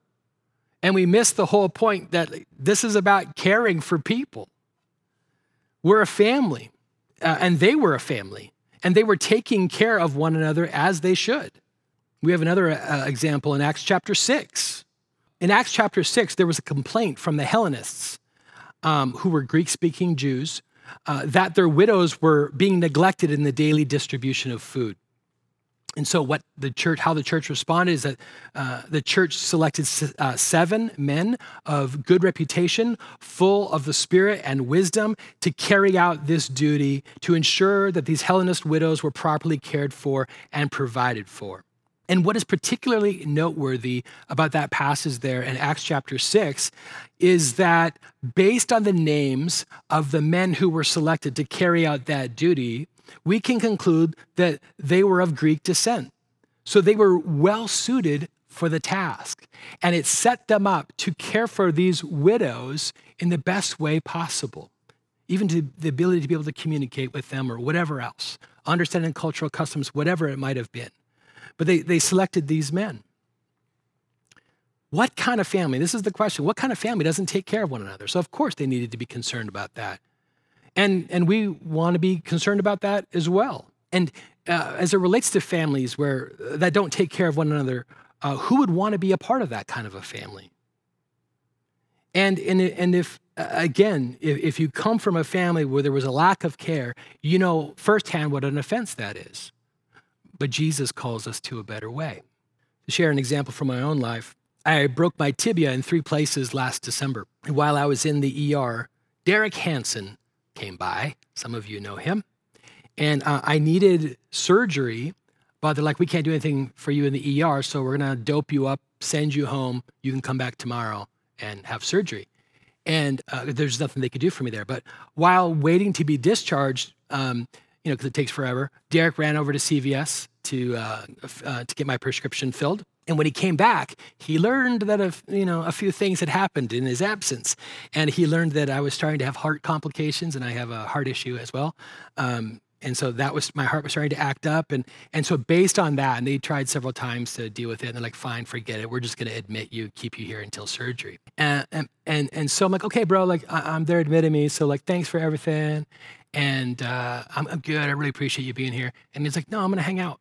and we miss the whole point that this is about caring for people. We're a family, uh, and they were a family, and they were taking care of one another as they should. We have another uh, example in Acts chapter 6. In Acts chapter 6, there was a complaint from the Hellenists, um, who were Greek speaking Jews, uh, that their widows were being neglected in the daily distribution of food. And so, what the church, how the church responded is that uh, the church selected uh, seven men of good reputation, full of the Spirit and wisdom, to carry out this duty to ensure that these Hellenist widows were properly cared for and provided for. And what is particularly noteworthy about that passage there in Acts chapter 6 is that based on the names of the men who were selected to carry out that duty, we can conclude that they were of Greek descent. So they were well suited for the task. And it set them up to care for these widows in the best way possible, even to the ability to be able to communicate with them or whatever else, understanding cultural customs, whatever it might have been. But they, they selected these men. What kind of family? This is the question. What kind of family doesn't take care of one another? So, of course, they needed to be concerned about that. And, and we want to be concerned about that as well. And uh, as it relates to families where uh, that don't take care of one another, uh, who would want to be a part of that kind of a family? And, and, and if, uh, again, if, if you come from a family where there was a lack of care, you know firsthand what an offense that is. But Jesus calls us to a better way. To share an example from my own life, I broke my tibia in three places last December. While I was in the ER, Derek Hansen came by. Some of you know him. And uh, I needed surgery, but they're like, we can't do anything for you in the ER, so we're going to dope you up, send you home. You can come back tomorrow and have surgery. And uh, there's nothing they could do for me there. But while waiting to be discharged, um, you know, because it takes forever, Derek ran over to CVS to uh, uh, to get my prescription filled. And when he came back, he learned that a, you know, a few things had happened in his absence. And he learned that I was starting to have heart complications and I have a heart issue as well. Um, and so that was my heart was starting to act up and and so based on that and they tried several times to deal with it and they're like fine forget it we're just going to admit you keep you here until surgery and and and, and so i'm like okay bro like I, am they're admitting me so like thanks for everything and uh, I'm, I'm good i really appreciate you being here and he's like no i'm going to hang out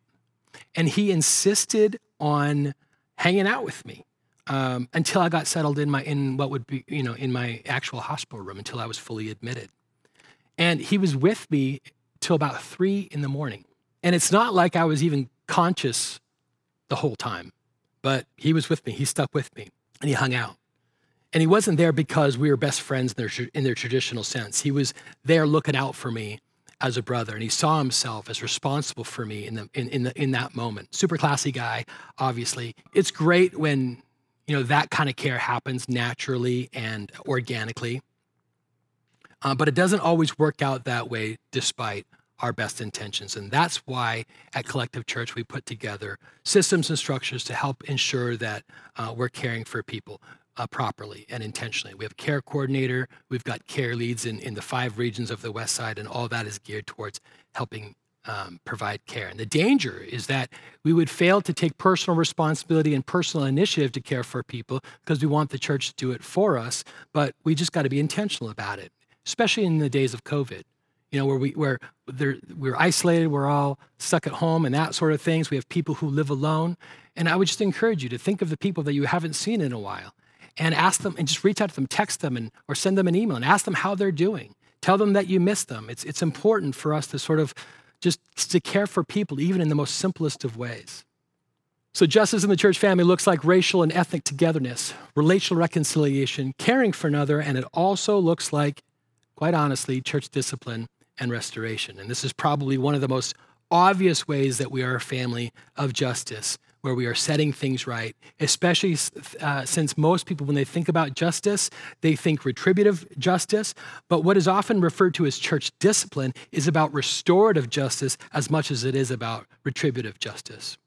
and he insisted on hanging out with me um, until I got settled in my in what would be you know in my actual hospital room until I was fully admitted. And he was with me till about three in the morning. And it's not like I was even conscious the whole time, but he was with me. He stuck with me and he hung out. And he wasn't there because we were best friends in their, in their traditional sense. He was there looking out for me as a brother, and he saw himself as responsible for me in the in in, the, in that moment. Super classy guy, obviously. It's great when you know that kind of care happens naturally and organically, uh, but it doesn't always work out that way, despite our best intentions. And that's why at Collective Church we put together systems and structures to help ensure that uh, we're caring for people uh, properly and intentionally. We have care coordinator, we've got care leads in, in the five regions of the West Side, and all that is geared towards helping um, provide care. And the danger is that we would fail to take personal responsibility and personal initiative to care for people because we want the church to do it for us, but we just got to be intentional about it, especially in the days of COVID. You know, where we where we're isolated, we're all stuck at home, and that sort of things. We have people who live alone, and I would just encourage you to think of the people that you haven't seen in a while, and ask them, and just reach out to them, text them, and or send them an email, and ask them how they're doing. Tell them that you miss them. It's it's important for us to sort of just to care for people, even in the most simplest of ways. So, justice in the church family looks like racial and ethnic togetherness, relational reconciliation, caring for another, and it also looks like, quite honestly, church discipline and restoration. And this is probably one of the most obvious ways that we are a family of justice where we are setting things right, especially uh, since most people, when they think about justice, they think retributive justice. But what is often referred to as church discipline is about restorative justice as much as it is about retributive justice.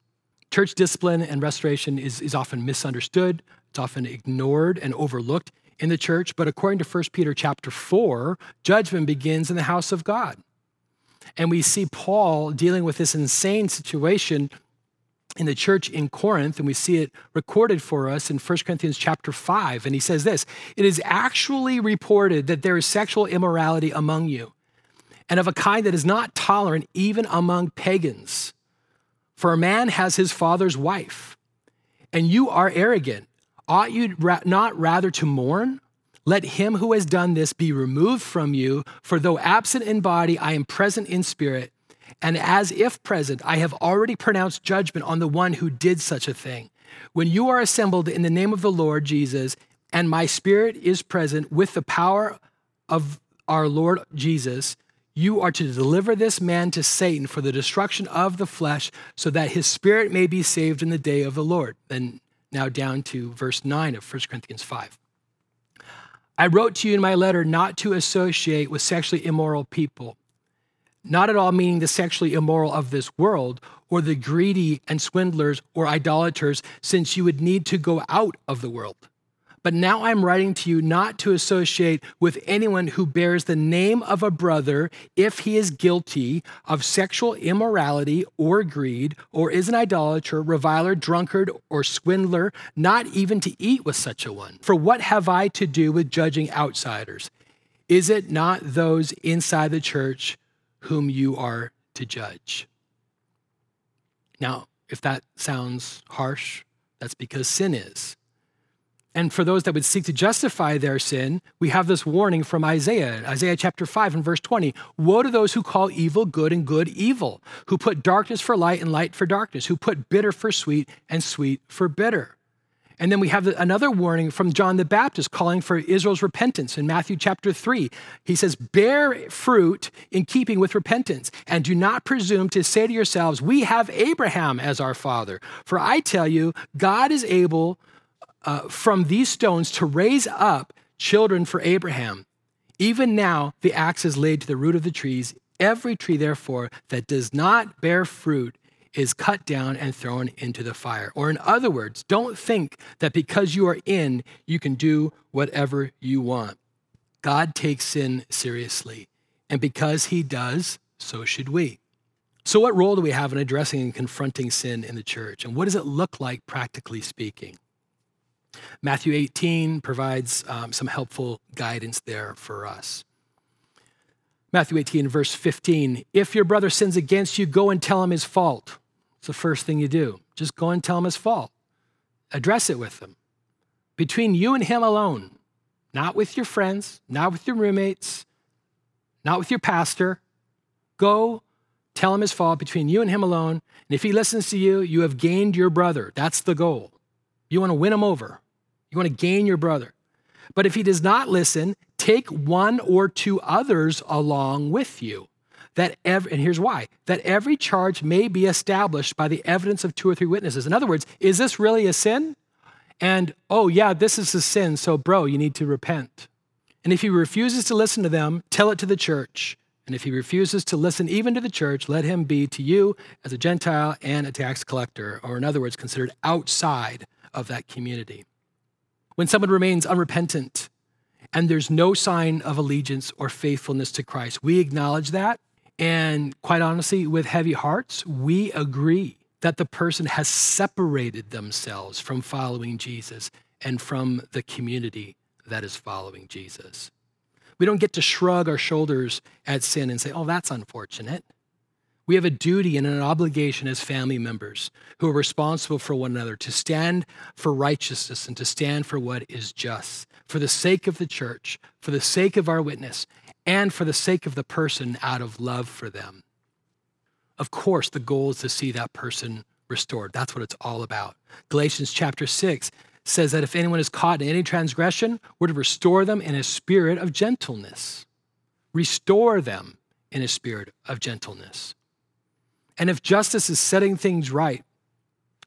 Church discipline and restoration is, is often misunderstood, it's often ignored and overlooked in the church. But according to 1 Peter chapter 4, judgment begins in the house of God. And we see Paul dealing with this insane situation in the church in Corinth, and we see it recorded for us in 1 Corinthians chapter 5. And he says this It is actually reported that there is sexual immorality among you, and of a kind that is not tolerant even among pagans. For a man has his father's wife, and you are arrogant. Ought you not rather to mourn? Let him who has done this be removed from you, for though absent in body, I am present in spirit and as if present, I have already pronounced judgment on the one who did such a thing. When you are assembled in the name of the Lord Jesus, and my spirit is present with the power of our Lord Jesus, you are to deliver this man to Satan for the destruction of the flesh, so that his spirit may be saved in the day of the Lord. Then now down to verse 9 of 1 Corinthians 5. I wrote to you in my letter not to associate with sexually immoral people not at all meaning the sexually immoral of this world or the greedy and swindlers or idolaters, since you would need to go out of the world. But now I'm writing to you not to associate with anyone who bears the name of a brother if he is guilty of sexual immorality or greed, or is an idolater, reviler, drunkard, or swindler, not even to eat with such a one. For what have I to do with judging outsiders? Is it not those inside the church whom you are to judge. Now, if that sounds harsh, that's because sin is. And for those that would seek to justify their sin, we have this warning from Isaiah, Isaiah chapter 5 and verse 20. Woe to those who call evil good and good evil, who put darkness for light and light for darkness, who put bitter for sweet and sweet for bitter. And then we have another warning from John the Baptist calling for Israel's repentance in Matthew chapter 3. He says, Bear fruit in keeping with repentance, and do not presume to say to yourselves, We have Abraham as our father. For I tell you, God is able uh, from these stones to raise up children for Abraham. Even now, the axe is laid to the root of the trees. Every tree, therefore, that does not bear fruit is cut down and thrown into the fire. Or, in other words, don't think that because you are in, you can do whatever you want. God takes sin seriously. And because he does, so should we. So, what role do we have in addressing and confronting sin in the church? And what does it look like, practically speaking? Matthew 18 provides um, some helpful guidance there for us. Matthew 18, verse 15 If your brother sins against you, go and tell him his fault. It's the first thing you do. Just go and tell him his fault. Address it with him. Between you and him alone, not with your friends, not with your roommates, not with your pastor. Go tell him his fault between you and him alone. And if he listens to you, you have gained your brother. That's the goal. You want to win him over, you want to gain your brother. But if he does not listen, take one or two others along with you that every, and here's why, that every charge may be established by the evidence of two or three witnesses. In other words, is this really a sin? And, oh, yeah, this is a sin, so, bro, you need to repent. And if he refuses to listen to them, tell it to the church. And if he refuses to listen even to the church, let him be to you as a Gentile and a tax collector, or in other words, considered outside of that community. When someone remains unrepentant and there's no sign of allegiance or faithfulness to Christ, we acknowledge that. And quite honestly, with heavy hearts, we agree that the person has separated themselves from following Jesus and from the community that is following Jesus. We don't get to shrug our shoulders at sin and say, oh, that's unfortunate. We have a duty and an obligation as family members who are responsible for one another to stand for righteousness and to stand for what is just, for the sake of the church, for the sake of our witness, and for the sake of the person out of love for them. Of course, the goal is to see that person restored. That's what it's all about. Galatians chapter 6 says that if anyone is caught in any transgression, we're to restore them in a spirit of gentleness. Restore them in a spirit of gentleness. And if justice is setting things right,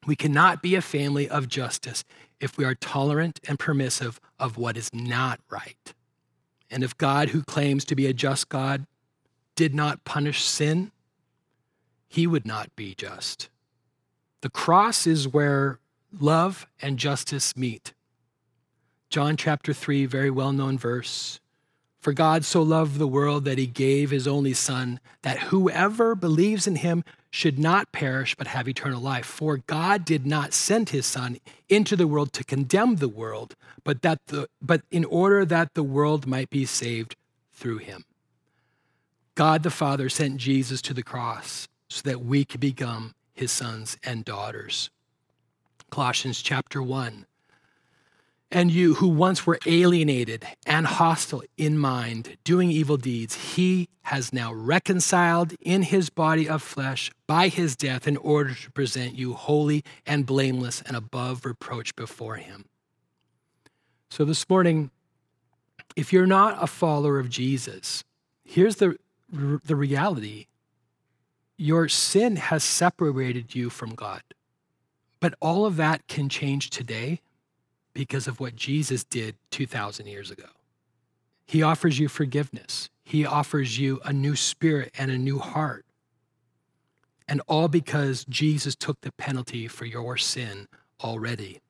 we cannot be a family of justice if we are tolerant and permissive of what is not right. And if God, who claims to be a just God, did not punish sin, he would not be just. The cross is where love and justice meet. John chapter 3, very well known verse. For God so loved the world that he gave his only Son, that whoever believes in him should not perish but have eternal life. For God did not send his Son into the world to condemn the world, but, that the, but in order that the world might be saved through him. God the Father sent Jesus to the cross so that we could become his sons and daughters. Colossians chapter 1. And you who once were alienated and hostile in mind, doing evil deeds, he has now reconciled in his body of flesh by his death in order to present you holy and blameless and above reproach before him. So this morning, if you're not a follower of Jesus, here's the, the reality your sin has separated you from God. But all of that can change today because of what Jesus did 2,000 years ago. He offers you forgiveness, He offers you a new spirit and a new heart. And all because Jesus took the penalty for your sin already.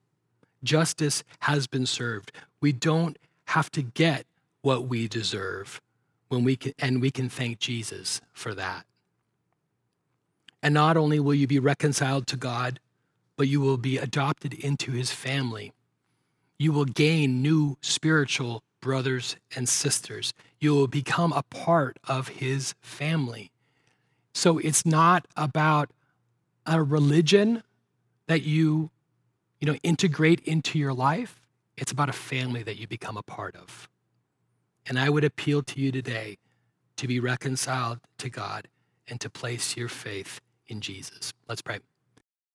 Justice has been served. We don't have to get what we deserve when we can, and we can thank Jesus for that. And not only will you be reconciled to God, but you will be adopted into his family. You will gain new spiritual brothers and sisters. You will become a part of his family. So it's not about a religion that you, you know, integrate into your life. It's about a family that you become a part of. And I would appeal to you today to be reconciled to God and to place your faith in Jesus. Let's pray.